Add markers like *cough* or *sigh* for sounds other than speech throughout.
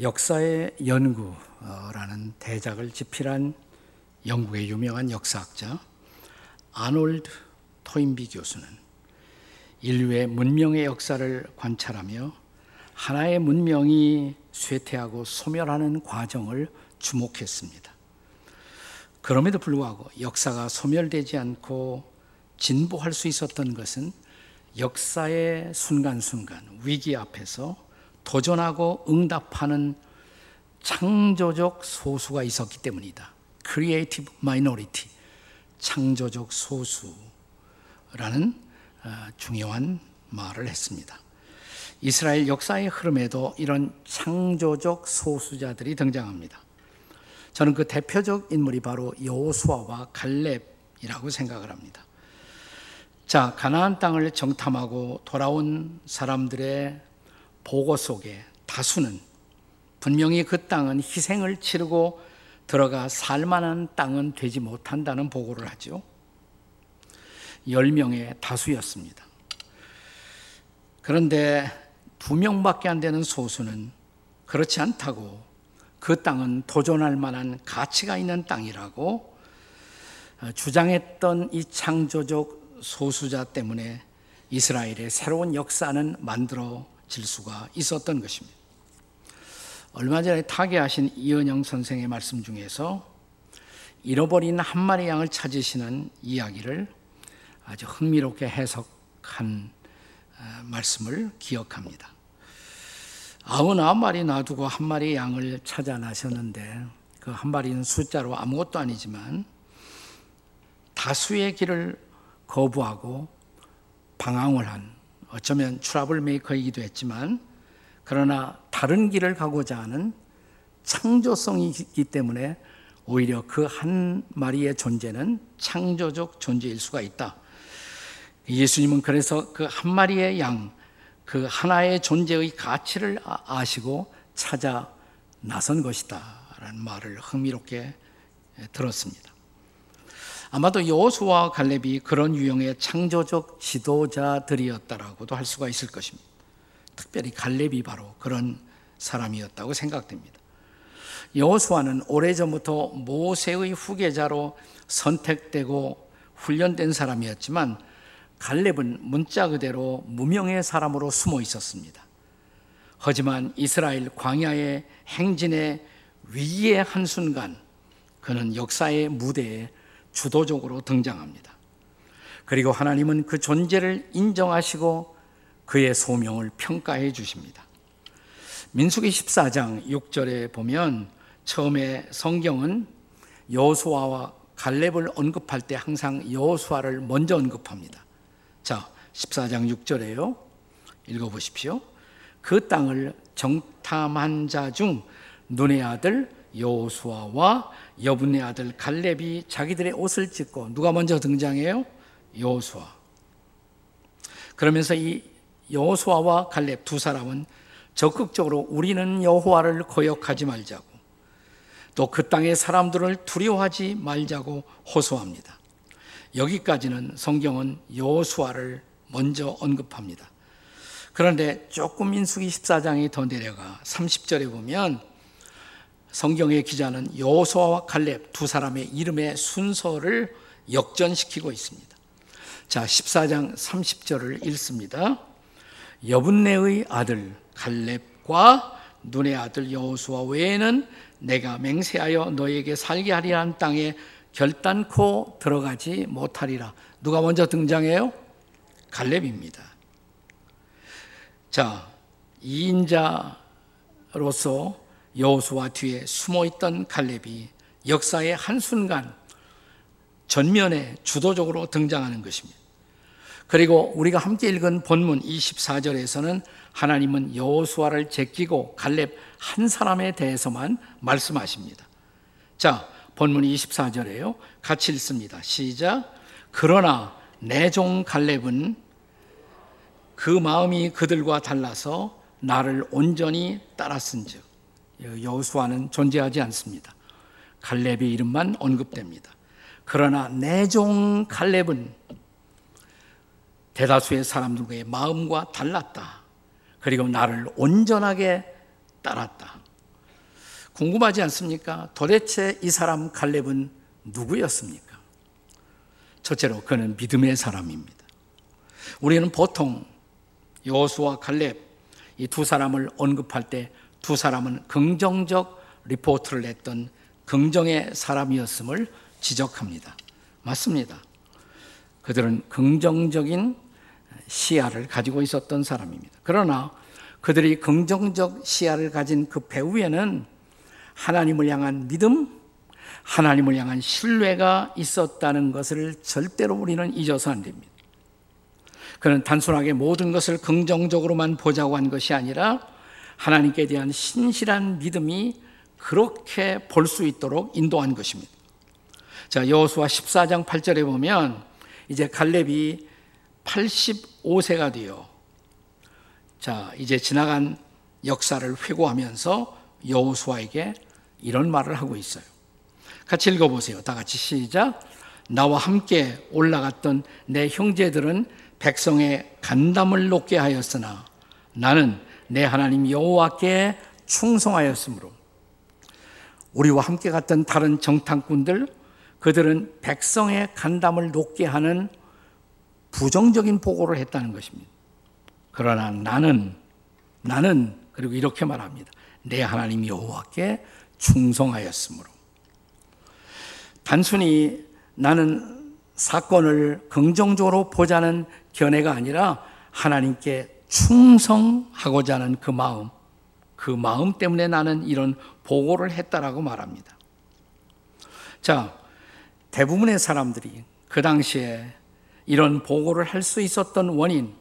역사의 연구라는 대작을 집필한 영국의 유명한 역사학자 아놀드 토인비 교수는 인류의 문명의 역사를 관찰하며 하나의 문명이 쇠퇴하고 소멸하는 과정을 주목했습니다. 그럼에도 불구하고 역사가 소멸되지 않고 진보할 수 있었던 것은 역사의 순간순간 위기 앞에서 도전하고 응답하는 창조적 소수가 있었기 때문이다. Creative Minority, 창조적 소수라는 어, 중요한 말을 했습니다. 이스라엘 역사의 흐름에도 이런 창조적 소수자들이 등장합니다. 저는 그 대표적 인물이 바로 여호수아와 갈렙이라고 생각을 합니다. 자, 가나안 땅을 정탐하고 돌아온 사람들의 보고 속에 다수는 분명히 그 땅은 희생을 치르고 들어가 살만한 땅은 되지 못한다는 보고를 하죠. 10명의 다수였습니다. 그런데 두 명밖에 안 되는 소수는 그렇지 않다고 그 땅은 도전할 만한 가치가 있는 땅이라고 주장했던 이 창조적 소수자 때문에 이스라엘의 새로운 역사는 만들어 질 수가 있었던 것입니다. 얼마 전에 타계하신 이은영 선생의 말씀 중에서 잃어버린 한 마리 양을 찾으시는 이야기를 아주 흥미롭게 해석한 어, 말씀을 기억합니다. 아흔아홉 마리 놔두고 한 마리 양을 찾아 나셨는데 그 한 마리는 숫자로 아무것도 아니지만 다수의 길을 거부하고 방황을 한 어쩌면 트러블 메이커이기도 했지만 그러나 다른 길을 가고자 하는 창조성이기 때문에 오히려 그 한 마리의 존재는 창조적 존재일 수가 있다. 예수님은 그래서 그 한 마리의 양, 그 하나의 존재의 가치를 아, 아시고 찾아 나선 것이다. 라는 말을 흥미롭게 들었습니다. 아마도 여호수와 갈렙이 그런 유형의 창조적 지도자들이었다라고도 할 수가 있을 것입니다. 특별히 갈렙이 바로 그런 사람이었다고 생각됩니다. 여호수아는 오래전부터 모세의 후계자로 선택되고 훈련된 사람이었지만 갈렙은 문자 그대로 무명의 사람으로 숨어 있었습니다. 하지만 이스라엘 광야의 행진의 위기의 한순간 그는 역사의 무대에 주도적으로 등장합니다. 그리고 하나님은 그 존재를 인정하시고 그의 소명을 평가해 주십니다. 민수기 14장 6절에 보면 처음에 성경은 여호수아와 갈렙을 언급할 때 항상 여호수아를 먼저 언급합니다. 자, 14장 6절에요. 읽어 보십시오. 그 땅을 정탐한 자 중 눈의 아들 여호수아와 여분의 아들 갈렙이 자기들의 옷을 찢고 누가 먼저 등장해요? 여호수아. 그러면서 이 여호수아와 갈렙 두 사람은 적극적으로 우리는 여호와를 거역하지 말자고 또 그 땅의 사람들을 두려워하지 말자고 호소합니다. 여기까지는 성경은 여호수아를 먼저 언급합니다. 그런데 조금 민수기 14장이 더 내려가 30절에 보면 성경의 기자는 여호수아와 갈렙 두 사람의 이름의 순서를 역전시키고 있습니다. 자, 14장 30절을 읽습니다. 여분네의 아들 갈렙과 눈의 아들 여호수아 외에는 내가 맹세하여 너에게 살게 하리란 땅에 결단코 들어가지 못하리라. 누가 먼저 등장해요? 갈렙입니다. 자, 2인자로서 여호수아 뒤에 숨어 있던 갈렙이 역사의 한순간 전면에 주도적으로 등장하는 것입니다. 그리고 우리가 함께 읽은 본문 24절에서는 하나님은 여호수아를 제끼고 갈렙 한 사람에 대해서만 말씀하십니다. 자, 본문 24절에요. 같이 읽습니다. 시작. 그러나 내 종 갈렙은 그 마음이 그들과 달라서 나를 온전히 따랐은즉 여호수아는 존재하지 않습니다. 갈렙의 이름만 언급됩니다. 그러나 내종 갈렙은 대다수의 사람들과의 마음과 달랐다. 그리고 나를 온전하게 따랐다. 궁금하지 않습니까? 도대체 이 사람 갈렙은 누구였습니까? 첫째로 그는 믿음의 사람입니다. 우리는 보통 여호수와 갈렙 이 두 사람을 언급할 때 두 사람은 긍정적 리포트를 냈던 긍정의 사람이었음을 지적합니다. 맞습니다. 그들은 긍정적인 시야를 가지고 있었던 사람입니다. 그러나 그들이 긍정적 시야를 가진 그 배후에는 하나님을 향한 믿음, 하나님을 향한 신뢰가 있었다는 것을 절대로 우리는 잊어서 안 됩니다. 그는 단순하게 모든 것을 긍정적으로만 보자고 한 것이 아니라 하나님께 대한 신실한 믿음이 그렇게 볼 수 있도록 인도한 것입니다. 자, 여호수아 14장 8절에 보면 이제 갈렙이 85세가 되어 자, 이제 지나간 역사를 회고하면서 여호수아에게 이런 말을 하고 있어요. 같이 읽어 보세요. 다 같이 시작. 나와 함께 올라갔던 내 형제들은 백성의 간담을 높게 하였으나 나는 내 하나님 여호와께 충성하였으므로 우리와 함께 갔던 다른 정탐꾼들 그들은 백성의 간담을 높게 하는 부정적인 보고를 했다는 것입니다. 그러나 나는 나는 그리고 이렇게 말합니다. 내 하나님 여호와께 충성하였으므로 단순히 나는 사건을 긍정적으로 보자는 견해가 아니라 하나님께 충성하고자 하는 그 마음, 그 마음 때문에 나는 이런 보고를 했다라고 말합니다. 자, 대부분의 사람들이 그 당시에 이런 보고를 할 수 있었던 원인,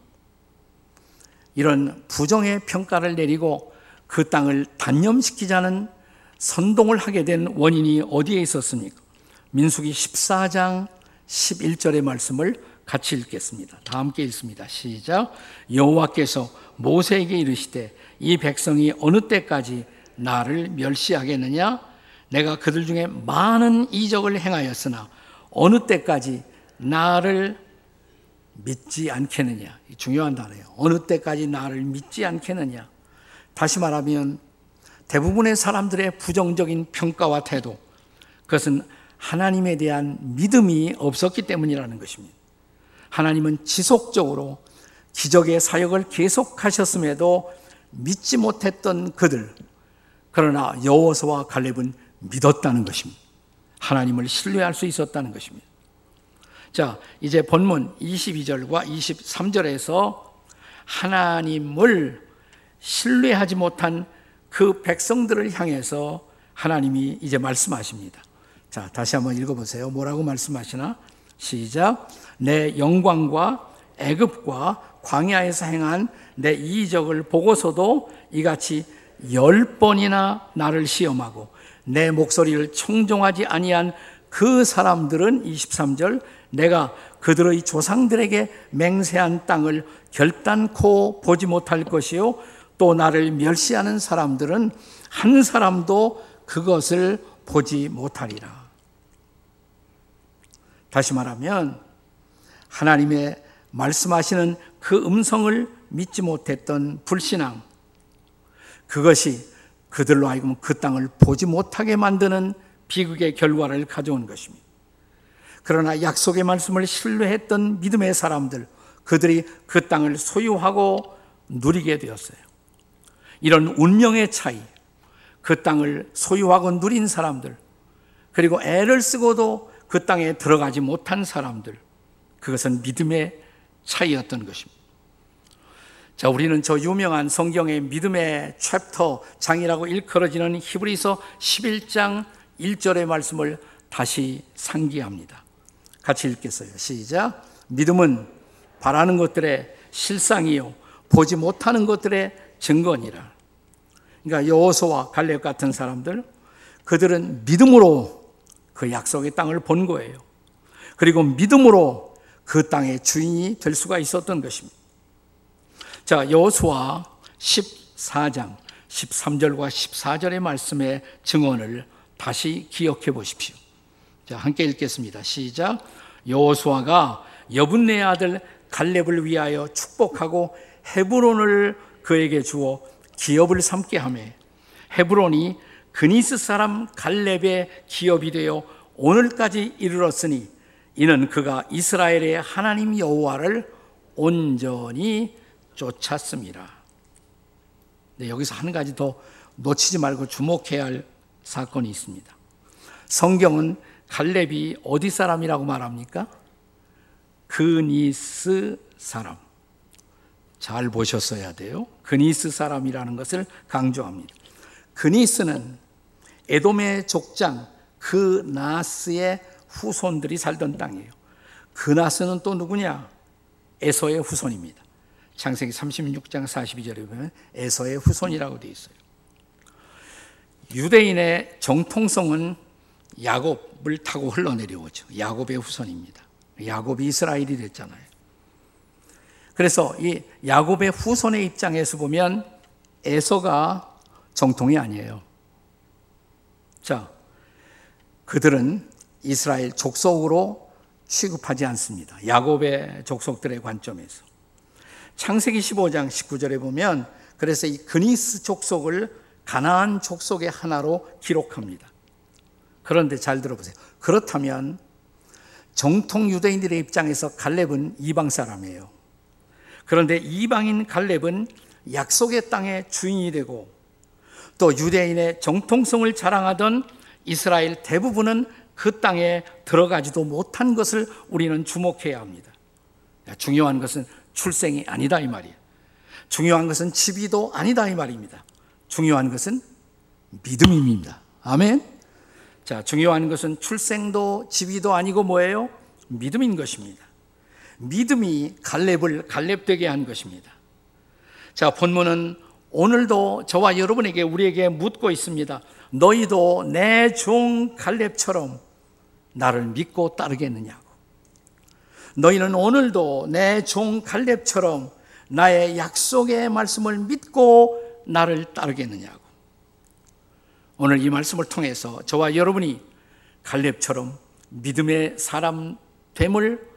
이런 부정의 평가를 내리고 그 땅을 단념시키자는 선동을 하게 된 원인이 어디에 있었습니까? 민수기 14장 11절의 말씀을 같이 읽겠습니다. 다 함께 읽습니다. 시작. 여호와께서 모세에게 이르시되 이 백성이 어느 때까지 나를 멸시하겠느냐? 내가 그들 중에 많은 이적을 행하였으나 어느 때까지 나를 믿지 않겠느냐? 중요한 단어예요. 어느 때까지 나를 믿지 않겠느냐? 다시 말하면 대부분의 사람들의 부정적인 평가와 태도, 그것은 하나님에 대한 믿음이 없었기 때문이라는 것입니다. 하나님은 지속적으로 기적의 사역을 계속하셨음에도 믿지 못했던 그들, 그러나 여호수와 갈렙은 믿었다는 것입니다. 하나님을 신뢰할 수 있었다는 것입니다. 자, 이제 본문 22절과 23절에서 하나님을 신뢰하지 못한 그 백성들을 향해서 하나님이 이제 말씀하십니다. 자, 다시 한번 읽어보세요. 뭐라고 말씀하시나? 시작. 내 영광과 애급과 광야에서 행한 내 이적을 보고서도 이같이 열 번이나 나를 시험하고 내 목소리를 청종하지 아니한 그 사람들은 23절 내가 그들의 조상들에게 맹세한 땅을 결단코 보지 못할 것이요 또 나를 멸시하는 사람들은 한 사람도 그것을 보지 못하리라. 다시 말하면 하나님의 말씀하시는 그 음성을 믿지 못했던 불신앙, 그것이 그들로 하여금 그 땅을 보지 못하게 만드는 비극의 결과를 가져온 것입니다. 그러나 약속의 말씀을 신뢰했던 믿음의 사람들, 그들이 그 땅을 소유하고 누리게 되었어요. 이런 운명의 차이, 그 땅을 소유하고 누린 사람들, 그리고 애를 쓰고도 그 땅에 들어가지 못한 사람들, 그것은 믿음의 차이였던 것입니다. 자, 우리는 저 유명한 성경의 믿음의 챕터 장이라고 일컬어지는 히브리서 11장 1절의 말씀을 다시 상기합니다. 같이 읽겠어요. 시작. 믿음은 바라는 것들의 실상이요 보지 못하는 것들의 증거니라. 그러니까 여호수와 갈렙 같은 사람들 그들은 믿음으로 그 약속의 땅을 본 거예요. 그리고 믿음으로 그 땅의 주인이 될 수가 있었던 것입니다. 자, 여호수아 14장 13절과 14절의 말씀의 증언을 다시 기억해 보십시오. 자, 함께 읽겠습니다. 시작. 여호수아가 여분네 아들 갈렙을 위하여 축복하고 헤브론을 그에게 주어 기업을 삼게 하매 헤브론이 그니스 사람 갈렙의 기업이 되어 오늘까지 이르렀으니 이는 그가 이스라엘의 하나님 여호와를 온전히 쫓았습니다. 네, 여기서 한 가지 더 놓치지 말고 주목해야 할 사건이 있습니다. 성경은 갈렙이 어디 사람이라고 말합니까? 그니스 사람. 잘 보셨어야 돼요. 그니스 사람이라는 것을 강조합니다. 그니스는 에돔의 족장 그나스의 후손들이 살던 땅이에요. 그나스는 또 누구냐? 에서의 후손입니다. 창세기 36장 42절에 보면 에서의 후손이라고 되어 있어요. 유대인의 정통성은 야곱을 타고 흘러내려오죠. 야곱의 후손입니다. 야곱이 이스라엘이 됐잖아요. 그래서 이 야곱의 후손의 입장에서 보면 에서가 정통이 아니에요. 자, 그들은 이스라엘 족속으로 취급하지 않습니다. 야곱의 족속들의 관점에서. 창세기 15장 19절에 보면 그래서 이 그니스 족속을 가나안 족속의 하나로 기록합니다. 그런데 잘 들어보세요. 그렇다면 정통 유대인들의 입장에서 갈렙은 이방 사람이에요. 그런데 이방인 갈렙은 약속의 땅의 주인이 되고 또 유대인의 정통성을 자랑하던 이스라엘 대부분은 그 땅에 들어가지도 못한 것을 우리는 주목해야 합니다. 중요한 것은 출생이 아니다 이 말이에요. 중요한 것은 지위도 아니다 이 말입니다. 중요한 것은 믿음입니다. 아멘. 자, 중요한 것은 출생도 지위도 아니고 뭐예요? 믿음인 것입니다. 믿음이 갈렙을 갈렙되게 한 것입니다. 자, 본문은 오늘도 저와 여러분에게 우리에게 묻고 있습니다. 너희도 내 종 갈렙처럼 나를 믿고 따르겠느냐고. 너희는 오늘도 내 종 갈렙처럼 나의 약속의 말씀을 믿고 나를 따르겠느냐고. 오늘 이 말씀을 통해서 저와 여러분이 갈렙처럼 믿음의 사람 됨을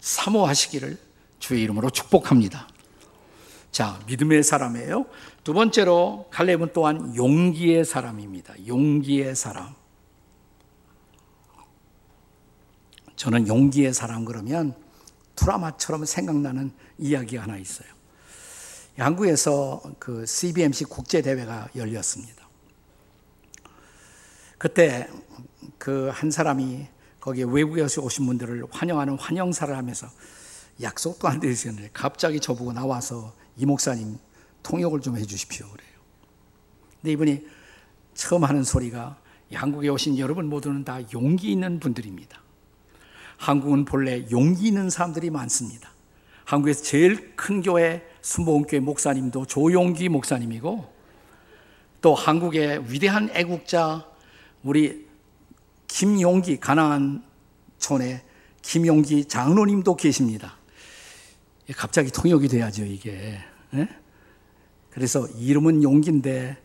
사모하시기를 주의 이름으로 축복합니다. 자, 믿음의 사람이에요. 두 번째로 갈렙은 또한 용기의 사람입니다. 용기의 사람. 저는 용기의 사람 그러면 드라마처럼 생각나는 이야기 하나 있어요. 한국에서 그 CBMC 국제 대회가 열렸습니다. 그때 그 한 사람이 거기에 외국에서 오신 분들을 환영하는 환영사를 하면서 약속도 안 되셨는데 갑자기 저보고 나와서 이 목사님 통역을 좀 해주십시오 그래요. 근데 이분이 처음 하는 소리가 한국에 오신 여러분 모두는 다 용기 있는 분들입니다. 한국은 본래 용기 있는 사람들이 많습니다. 한국에서 제일 큰 교회 순복음교회 목사님도 조용기 목사님이고 또 한국의 위대한 애국자 우리 김용기 가나안 촌에 김용기 장로님도 계십니다. 갑자기 통역이 돼야죠 이게. 네? 그래서 이름은 용기인데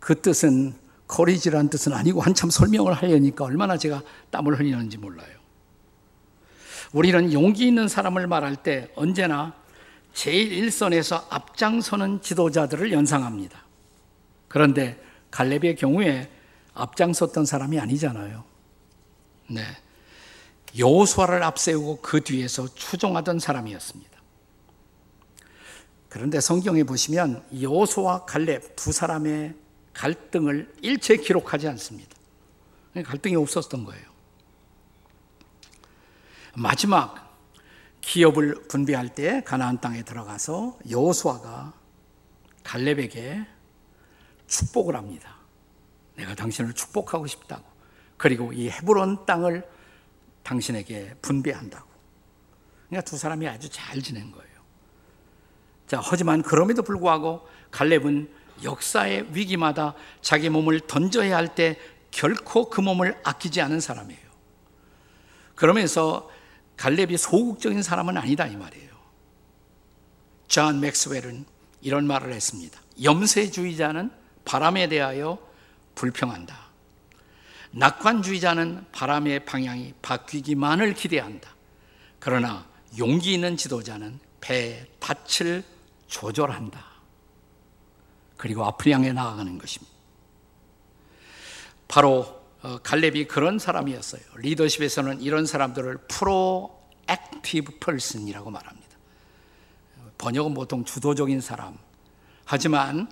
그 뜻은 커리지란 뜻은 아니고 한참 설명을 하려니까 얼마나 제가 땀을 흘리는지 몰라요. 우리는 용기 있는 사람을 말할 때 언제나 제일 일선에서 앞장서는 지도자들을 연상합니다. 그런데 갈렙의 경우에 앞장섰던 사람이 아니잖아요. 네. 여호수아를 앞세우고 그 뒤에서 추종하던 사람이었습니다. 그런데 성경에 보시면 여호수아 갈렙 두 사람의 갈등을 일체 기록하지 않습니다. 갈등이 없었던 거예요. 마지막 기업을 분배할 때 가나안 땅에 들어가서 여호수아가 갈렙에게 축복을 합니다. 내가 당신을 축복하고 싶다고. 그리고 이 헤브론 땅을 당신에게 분배한다고. 그러니까 두 사람이 아주 잘 지낸 거예요. 자, 하지만 그럼에도 불구하고 갈렙은 역사의 위기마다 자기 몸을 던져야 할 때 결코 그 몸을 아끼지 않은 사람이에요. 그러면서 갈렙이 소극적인 사람은 아니다 이 말이에요. 존 맥스웰은 이런 말을 했습니다. 염세주의자는 바람에 대하여 불평한다. 낙관주의자는 바람의 방향이 바뀌기만을 기대한다. 그러나 용기 있는 지도자는 배 돛을 조절한다. 그리고 앞을 향해 나아가는 것입니다. 바로 어, 갈렙이 그런 사람이었어요. 리더십에서는 이런 사람들을 proactive person이라고 말합니다. 번역은 보통 주도적인 사람. 하지만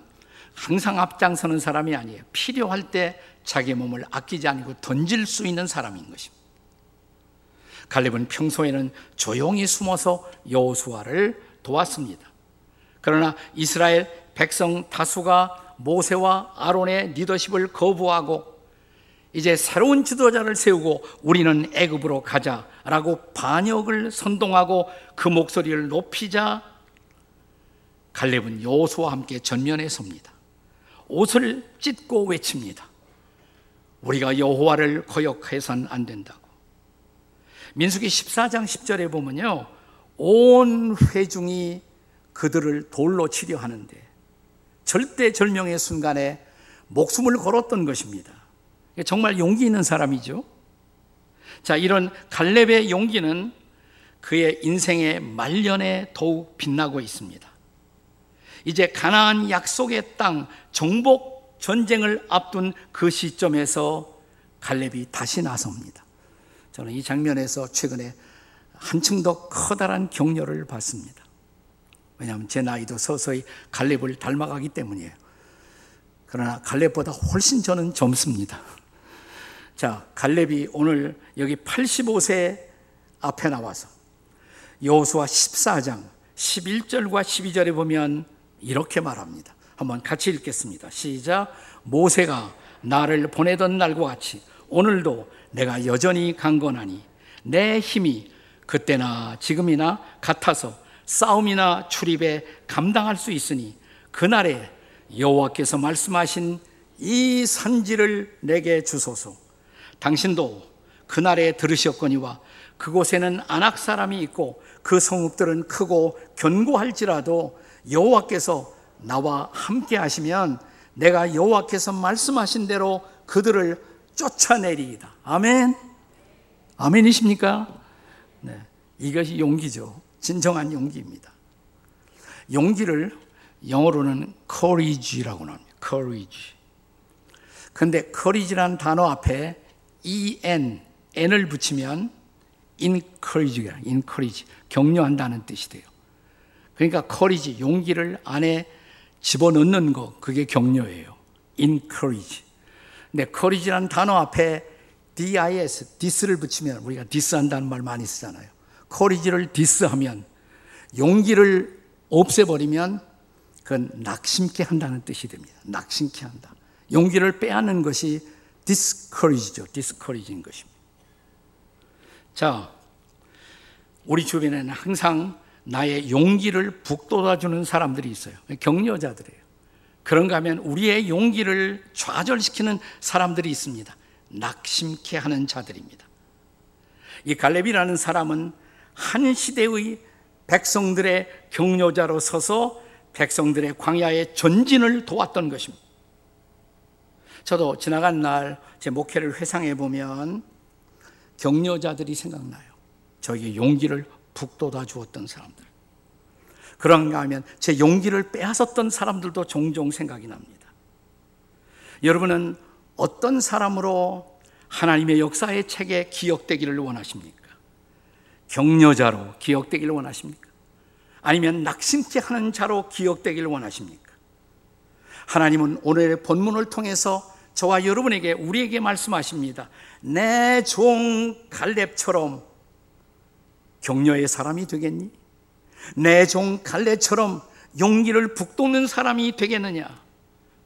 항상 앞장서는 사람이 아니에요. 필요할 때 자기 몸을 아끼지 않고 던질 수 있는 사람인 것입니다. 갈렙은 평소에는 조용히 숨어서 여호수아를 도왔습니다. 그러나 이스라엘 백성 다수가 모세와 아론의 리더십을 거부하고 이제 새로운 지도자를 세우고 우리는 애굽으로 가자라고 반역을 선동하고 그 목소리를 높이자 갈렙은 여호수와 함께 전면에 섭니다. 옷을 찢고 외칩니다. 우리가 여호와를 거역해선 안 된다고. 민수기 14장 10절에 보면요. 온 회중이 그들을 돌로 치려 하는데 절대 절명의 순간에 목숨을 걸었던 것입니다. 정말 용기 있는 사람이죠. 자, 이런 갈렙의 용기는 그의 인생의 말년에 더욱 빛나고 있습니다. 이제 가나안 약속의 땅 정복 전쟁을 앞둔 그 시점에서 갈렙이 다시 나섭니다. 저는 이 장면에서 최근에 한층 더 커다란 격려를 받습니다. 왜냐하면 제 나이도 서서히 갈렙을 닮아가기 때문이에요. 그러나 갈렙보다 훨씬 저는 젊습니다. 자, 갈렙이 오늘 여기 85세 앞에 나와서 여호수아 14장 11절과 12절에 보면 이렇게 말합니다. 한번 같이 읽겠습니다. 시작. 모세가 나를 보내던 날과 같이 오늘도 내가 여전히 강건하니 내 힘이 그때나 지금이나 같아서 싸움이나 출입에 감당할 수 있으니 그날에 여호와께서 말씀하신 이 산지를 내게 주소서. 당신도 그날에 들으셨거니와 그곳에는 안악 사람이 있고 그 성읍들은 크고 견고할지라도 여호와께서 나와 함께 하시면 내가 여호와께서 말씀하신 대로 그들을 쫓아내리이다. 아멘. 아멘이십니까? 네. 이것이 용기죠. 진정한 용기입니다. 용기를 영어로는 courage라고 합니다. courage. 근데 courage란 단어 앞에 en, n을 붙이면 encourage가 encourage, 격려한다는 뜻이 돼요. 그러니까 courage, 용기를 안에 집어넣는 거, 그게 격려예요. encourage. 근데 courage라는 단어 앞에 dis, dis를 붙이면 우리가 dis한다는 말 많이 쓰잖아요. Courage를 dis하면 용기를 없애버리면 그건 낙심케 한다는 뜻이 됩니다. 낙심케 한다. 용기를 빼앗는 것이 discourage죠. discourage인 것입니다. 자, 우리 주변에는 항상 나의 용기를 북돋아주는 사람들이 있어요. 격려자들이에요. 그런가 하면 우리의 용기를 좌절시키는 사람들이 있습니다. 낙심케 하는 자들입니다. 이 갈렙이라는 사람은 한 시대의 백성들의 격려자로 서서 백성들의 광야의 전진을 도왔던 것입니다. 저도 지나간 날 제 목회를 회상해 보면 격려자들이 생각나요. 저에게 용기를 북돋아 주었던 사람들. 그런가 하면 제 용기를 빼앗았던 사람들도 종종 생각이 납니다. 여러분은 어떤 사람으로 하나님의 역사의 책에 기억되기를 원하십니까? 격려자로 기억되기를 원하십니까? 아니면 낙심케 하는 자로 기억되기를 원하십니까? 하나님은 오늘의 본문을 통해서 저와 여러분에게 우리에게 말씀하십니다. 내 종 갈렙처럼 격려의 사람이 되겠니? 내 종 갈렙처럼 용기를 북돋는 사람이 되겠느냐?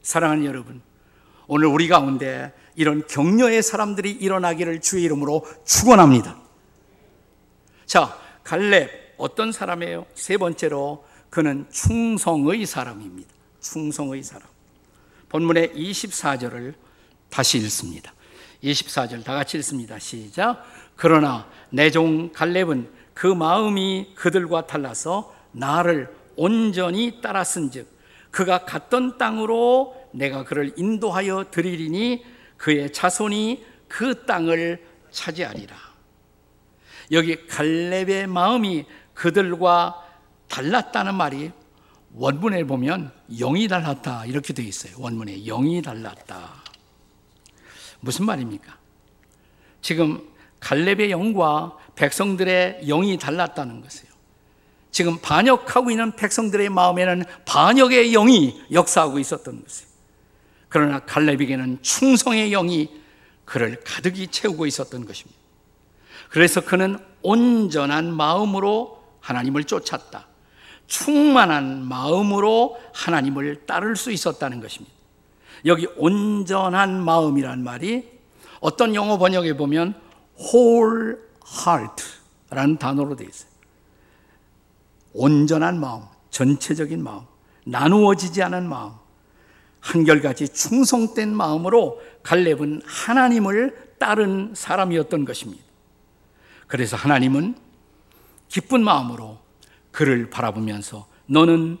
사랑하는 여러분, 오늘 우리 가운데 이런 격려의 사람들이 일어나기를 주의 이름으로 축원합니다. 자, 갈렙 어떤 사람이에요? 세 번째로 그는 충성의 사람입니다. 충성의 사람. 본문의 24절을 다시 읽습니다. 24절 다 같이 읽습니다. 시작. 그러나 내 종 갈렙은 그 마음이 그들과 달라서 나를 온전히 따랐은즉 그가 갔던 땅으로 내가 그를 인도하여 드리리니 그의 자손이 그 땅을 차지하리라. 여기 갈렙의 마음이 그들과 달랐다는 말이 원문에 보면 영이 달랐다 이렇게 되어 있어요. 원문에 영이 달랐다. 무슨 말입니까? 지금 갈렙의 영과 백성들의 영이 달랐다는 것이에요. 지금 반역하고 있는 백성들의 마음에는 반역의 영이 역사하고 있었던 것이에요. 그러나 갈렙에게는 충성의 영이 그를 가득히 채우고 있었던 것입니다. 그래서 그는 온전한 마음으로 하나님을 쫓았다. 충만한 마음으로 하나님을 따를 수 있었다는 것입니다. 여기 온전한 마음이란 말이 어떤 영어 번역에 보면 whole heart라는 단어로 되어 있어요. 온전한 마음, 전체적인 마음, 나누어지지 않은 마음, 한결같이 충성된 마음으로 갈렙은 하나님을 따른 사람이었던 것입니다. 그래서 하나님은 기쁜 마음으로 그를 바라보면서 너는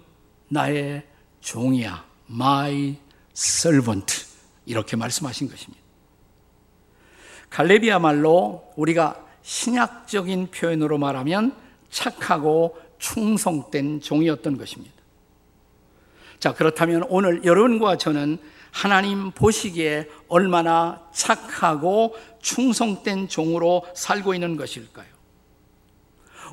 나의 종이야, my servant 이렇게 말씀하신 것입니다. 갈렙이야말로 우리가 신약적인 표현으로 말하면 착하고 충성된 종이었던 것입니다. 자, 그렇다면 오늘 여러분과 저는 하나님 보시기에 얼마나 착하고 충성된 종으로 살고 있는 것일까요?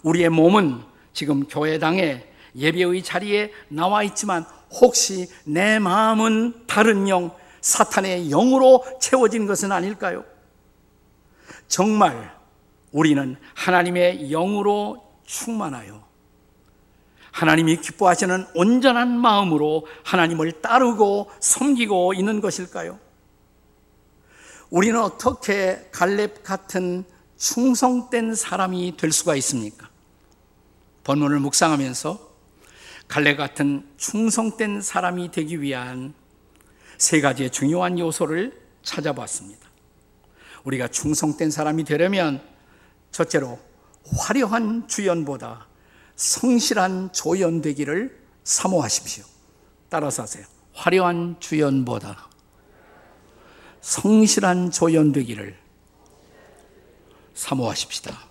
우리의 몸은 지금 교회당에 예배의 자리에 나와 있지만 혹시 내 마음은 다른 영, 사탄의 영으로 채워진 것은 아닐까요? 정말 우리는 하나님의 영으로 충만하여 하나님이 기뻐하시는 온전한 마음으로 하나님을 따르고 섬기고 있는 것일까요? 우리는 어떻게 갈렙 같은 충성된 사람이 될 수가 있습니까? 본문을 묵상하면서 갈렙 같은 충성된 사람이 되기 위한 세 가지의 중요한 요소를 찾아봤습니다. 우리가 충성된 사람이 되려면 첫째로 화려한 주연보다 성실한 조연 되기를 사모하십시오. 따라서 하세요. 화려한 주연보다 성실한 조연 되기를 사모하십시다.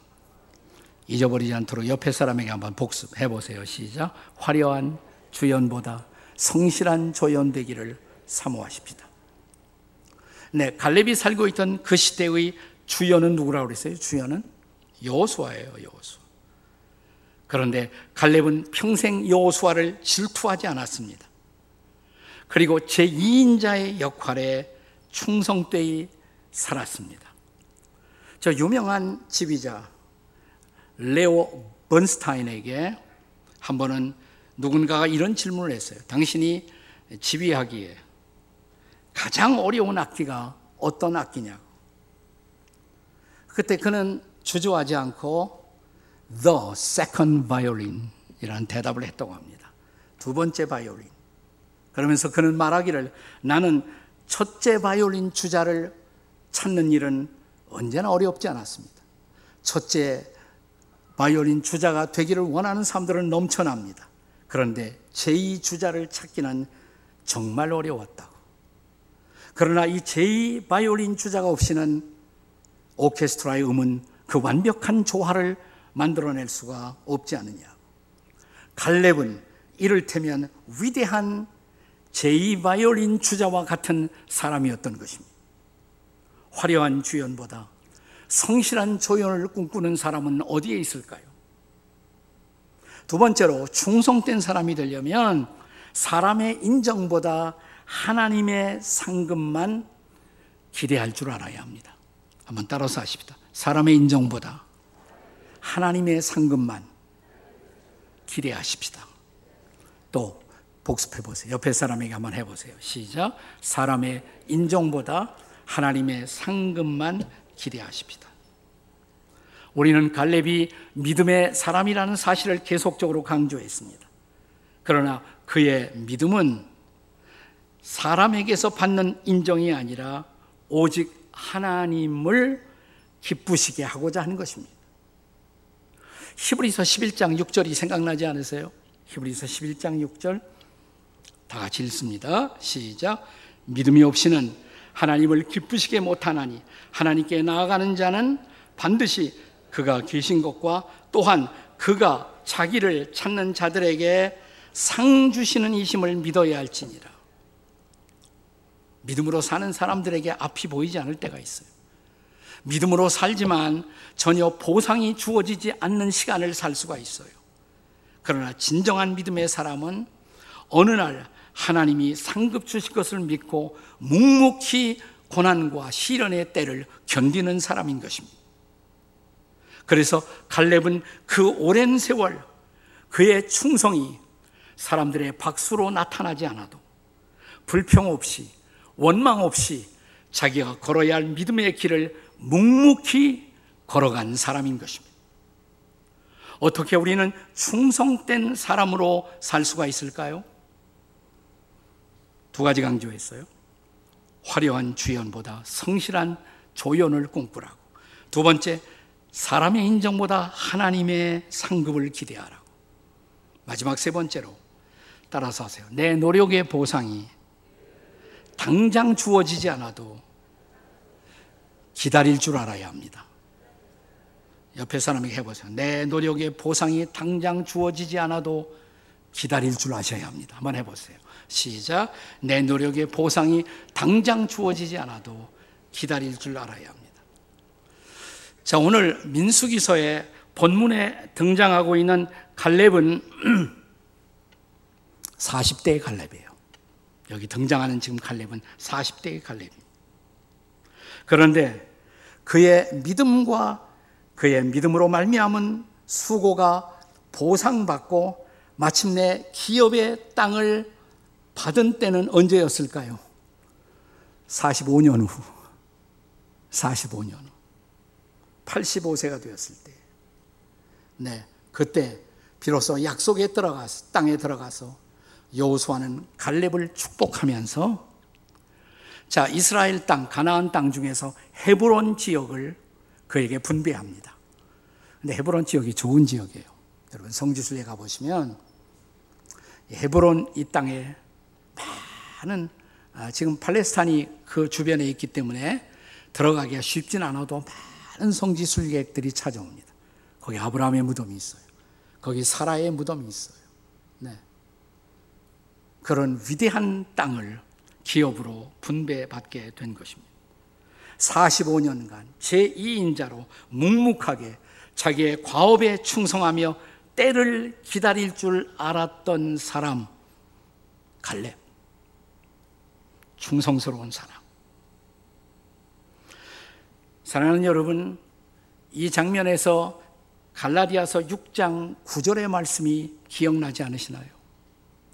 잊어버리지 않도록 옆에 사람에게 한번 복습해 보세요. 시작. 화려한 주연보다 성실한 조연 되기를 사모하십시다. 네, 갈렙이 살고 있던 그 시대의 주연은 누구라고 그랬어요? 주연은 여호수아예요, 여호수아. 그런데 갈렙은 평생 여호수아를 질투하지 않았습니다. 그리고 제2인자의 역할에 충성되이 살았습니다. 저 유명한 지휘자 레오 번스타인에게 한 번은 누군가가 이런 질문을 했어요. 당신이 지휘하기에 가장 어려운 악기가 어떤 악기냐고. 그때 그는 주저하지 않고 the second violin 이라는 대답을 했다고 합니다. 두 번째 바이올린. 그러면서 그는 말하기를 나는 첫째 바이올린 주자를 찾는 일은 언제나 어렵지 않았습니다. 첫째 바이올린 주자가 되기를 원하는 사람들은 넘쳐납니다. 그런데 제2 주자를 찾기는 정말 어려웠다고. 그러나 이 제2 바이올린 주자가 없이는 오케스트라의 음은 그 완벽한 조화를 만들어낼 수가 없지 않느냐. 갈렙은 이를테면 위대한 제2 바이올린 주자와 같은 사람이었던 것입니다. 화려한 주연보다 성실한 조연을 꿈꾸는 사람은 어디에 있을까요? 두 번째로 충성된 사람이 되려면 사람의 인정보다 하나님의 상급만 기대할 줄 알아야 합니다. 한번 따라서 하십니다. 사람의 인정보다 하나님의 상급만 기대하십시다. 또 복습해 보세요. 옆에 사람에게 한번 해 보세요. 시작. 사람의 인정보다 하나님의 상급만 기대하십시다. 우리는 갈렙이 믿음의 사람이라는 사실을 계속적으로 강조했습니다. 그러나 그의 믿음은 사람에게서 받는 인정이 아니라 오직 하나님을 기쁘시게 하고자 하는 것입니다. 히브리서 11장 6절이 생각나지 않으세요? 히브리서 11장 6절 다 같이 읽습니다. 시작. 믿음이 없이는 하나님을 기쁘시게 못하나니 하나님께 나아가는 자는 반드시 그가 계신 것과 또한 그가 자기를 찾는 자들에게 상 주시는 이심을 믿어야 할지니라. 믿음으로 사는 사람들에게 앞이 보이지 않을 때가 있어요. 믿음으로 살지만 전혀 보상이 주어지지 않는 시간을 살 수가 있어요. 그러나 진정한 믿음의 사람은 어느 날 하나님이 상급 주실 것을 믿고 묵묵히 고난과 시련의 때를 견디는 사람인 것입니다. 그래서 갈렙은 그 오랜 세월 그의 충성이 사람들의 박수로 나타나지 않아도 불평 없이 원망 없이 자기가 걸어야 할 믿음의 길을 묵묵히 걸어간 사람인 것입니다. 어떻게 우리는 충성된 사람으로 살 수가 있을까요? 두 가지 강조했어요. 화려한 주연보다 성실한 조연을 꿈꾸라고. 두 번째, 사람의 인정보다 하나님의 상급을 기대하라고. 마지막 세 번째로 따라서 하세요. 내 노력의 보상이 당장 주어지지 않아도 기다릴 줄 알아야 합니다. 옆에 사람에게 해보세요. 내 노력의 보상이 당장 주어지지 않아도 기다릴 줄 아셔야 합니다. 한번 해보세요. 시작. 내 노력의 보상이 당장 주어지지 않아도 기다릴 줄 알아야 합니다. 자, 오늘 민수기서의 본문에 등장하고 있는 갈렙은 *clears throat* 40대의 갈렙이에요. 여기 등장하는 지금 갈렙은 40대의 갈렙입니다. 그런데 그의 믿음과 그의 믿음으로 말미암은 수고가 보상받고 마침내 기업의 땅을 받은 때는 언제였을까요? 45년 후. 45년 후. 85세가 되었을 때. 네. 그때 비로소 약속에 들어가서 땅에 들어가서 여호수아는 갈렙을 축복하면서 자, 이스라엘 땅, 가나안 땅 중에서 헤브론 지역을 그에게 분배합니다. 근데 헤브론 지역이 좋은 지역이에요. 여러분 성지순례 가 보시면 헤브론 이 땅에 많은 아, 지금 팔레스타인이 그 주변에 있기 때문에 들어가기가 쉽진 않아도 많은 성지 순례객들이 찾아옵니다. 거기 아브라함의 무덤이 있어요. 거기 사라의 무덤이 있어요. 네. 그런 위대한 땅을 기업으로 분배받게 된 것입니다. 45년간 제2인자로 묵묵하게 자기의 과업에 충성하며 때를 기다릴 줄 알았던 사람, 갈렙. 충성스러운 사람. 사랑하는 여러분, 이 장면에서 갈라디아서 6장 9절의 말씀이 기억나지 않으시나요?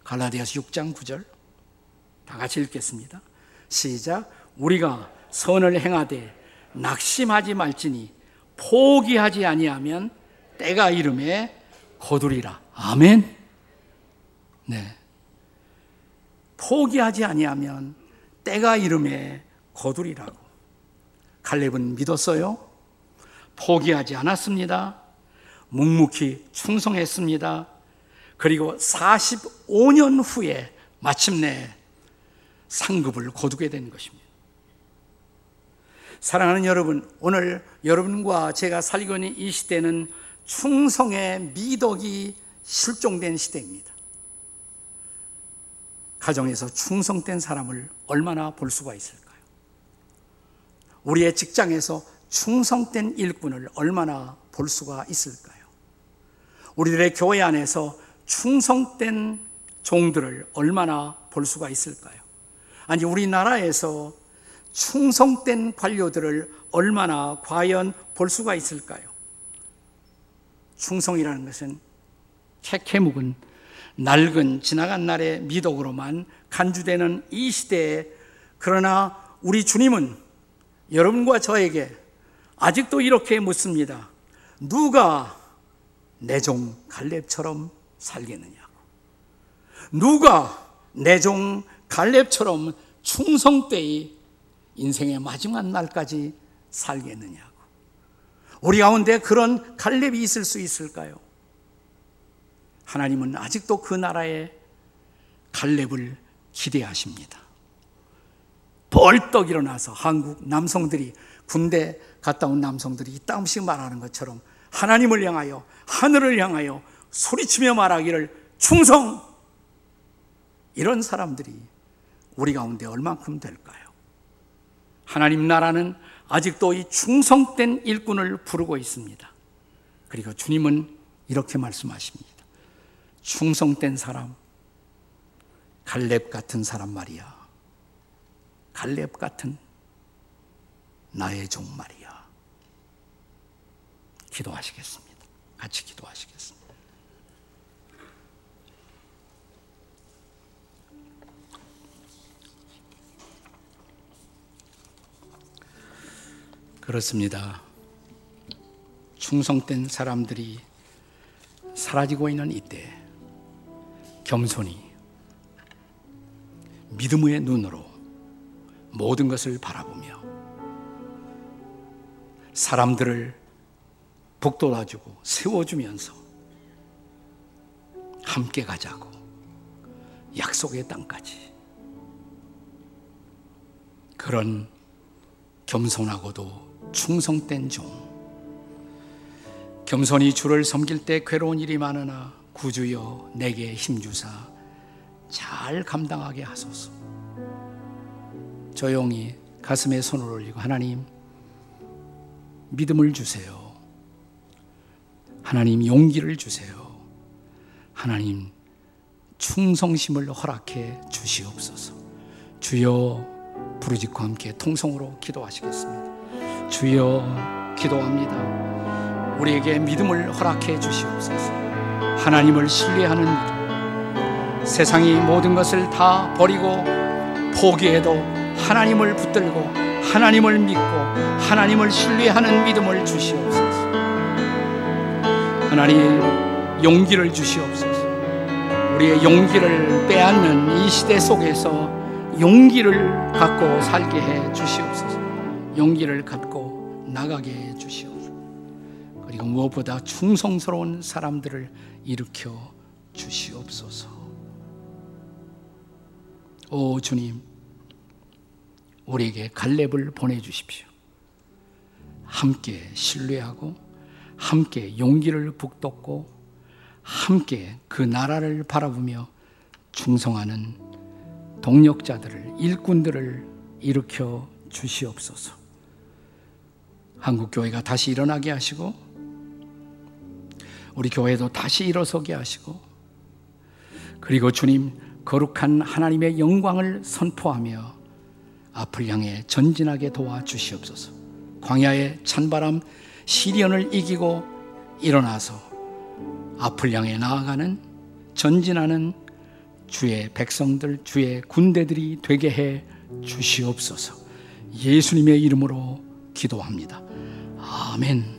갈라디아서 6장 9절. 다 같이 읽겠습니다. 시작. 우리가 선을 행하되 낙심하지 말지니 포기하지 아니하면 때가 이름에 거두리라. 아멘. 네. 포기하지 아니하면 때가 이름에 거두리라고. 칼렙은 믿었어요. 포기하지 않았습니다. 묵묵히 충성했습니다. 그리고 45년 후에 마침내 상급을 거두게 된 것입니다. 사랑하는 여러분, 오늘 여러분과 제가 살고 있는 이 시대는 충성의 미덕이 실종된 시대입니다. 가정에서 충성된 사람을 얼마나 볼 수가 있을까요? 우리의 직장에서 충성된 일꾼을 얼마나 볼 수가 있을까요? 우리들의 교회 안에서 충성된 종들을 얼마나 볼 수가 있을까요? 아니, 우리나라에서 충성된 관료들을 얼마나 과연 볼 수가 있을까요? 충성이라는 것은 캐캐 묵은 낡은 지나간 날의 미덕으로만 간주되는 이 시대에 그러나 우리 주님은 여러분과 저에게 아직도 이렇게 묻습니다. 누가 내 종 갈렙처럼 살겠느냐고. 누가 내 종 갈렙처럼 충성되이 인생의 마지막 날까지 살겠느냐고. 우리 가운데 그런 갈렙이 있을 수 있을까요? 하나님은 아직도 그 나라의 갈렙을 기대하십니다. 벌떡 일어나서 한국 남성들이 군대 갔다 온 남성들이 이따금씩 말하는 것처럼 하나님을 향하여 하늘을 향하여 소리치며 말하기를 충성 이런 사람들이 우리 가운데 얼만큼 될까요? 하나님 나라는 아직도 이 충성된 일꾼을 부르고 있습니다. 그리고 주님은 이렇게 말씀하십니다. 충성된 사람, 갈렙 같은 사람 말이야. 갈렙 같은 나의 종 말이야. 기도하시겠습니다. 같이 기도하시겠습니다. 그렇습니다. 충성된 사람들이 사라지고 있는 이때 겸손히 믿음의 눈으로 모든 것을 바라보며 사람들을 북돋아주고 세워주면서 함께 가자고 약속의 땅까지. 그런 겸손하고도 충성된 종. 겸손히 주를 섬길 때 괴로운 일이 많으나 구주여 내게 힘주사 잘 감당하게 하소서. 조용히 가슴에 손을 올리고 하나님 믿음을 주세요. 하나님 용기를 주세요. 하나님 충성심을 허락해 주시옵소서. 주여 부르짖고 함께 통성으로 기도하시겠습니다. 주여 기도합니다. 우리에게 믿음을 허락해 주시옵소서. 하나님을 신뢰하는 믿음. 세상이 모든 것을 다 버리고 포기해도 하나님을 붙들고 하나님을 믿고 하나님을 신뢰하는 믿음을 주시옵소서. 하나님 용기를 주시옵소서. 우리의 용기를 빼앗는 이 시대 속에서 용기를 갖고 살게 해 주시옵소서. 용기를 갖고 나가게 해 주시옵소서. 그리고 무엇보다 충성스러운 사람들을 일으켜 주시옵소서. 오 주님, 우리에게 갈렙을 보내 주십시오. 함께 신뢰하고 함께 용기를 북돋고 함께 그 나라를 바라보며 충성하는 동력자들을 일꾼들을 일으켜 주시옵소서. 한국 교회가 다시 일어나게 하시고 우리 교회도 다시 일어서게 하시고 그리고 주님 거룩한 하나님의 영광을 선포하며 앞을 향해 전진하게 도와 주시옵소서. 광야의 찬바람 시련을 이기고 일어나서 앞을 향해 나아가는 전진하는 주의 백성들, 주의 군대들이 되게 해 주시옵소서. 예수님의 이름으로 기도합니다. 아멘.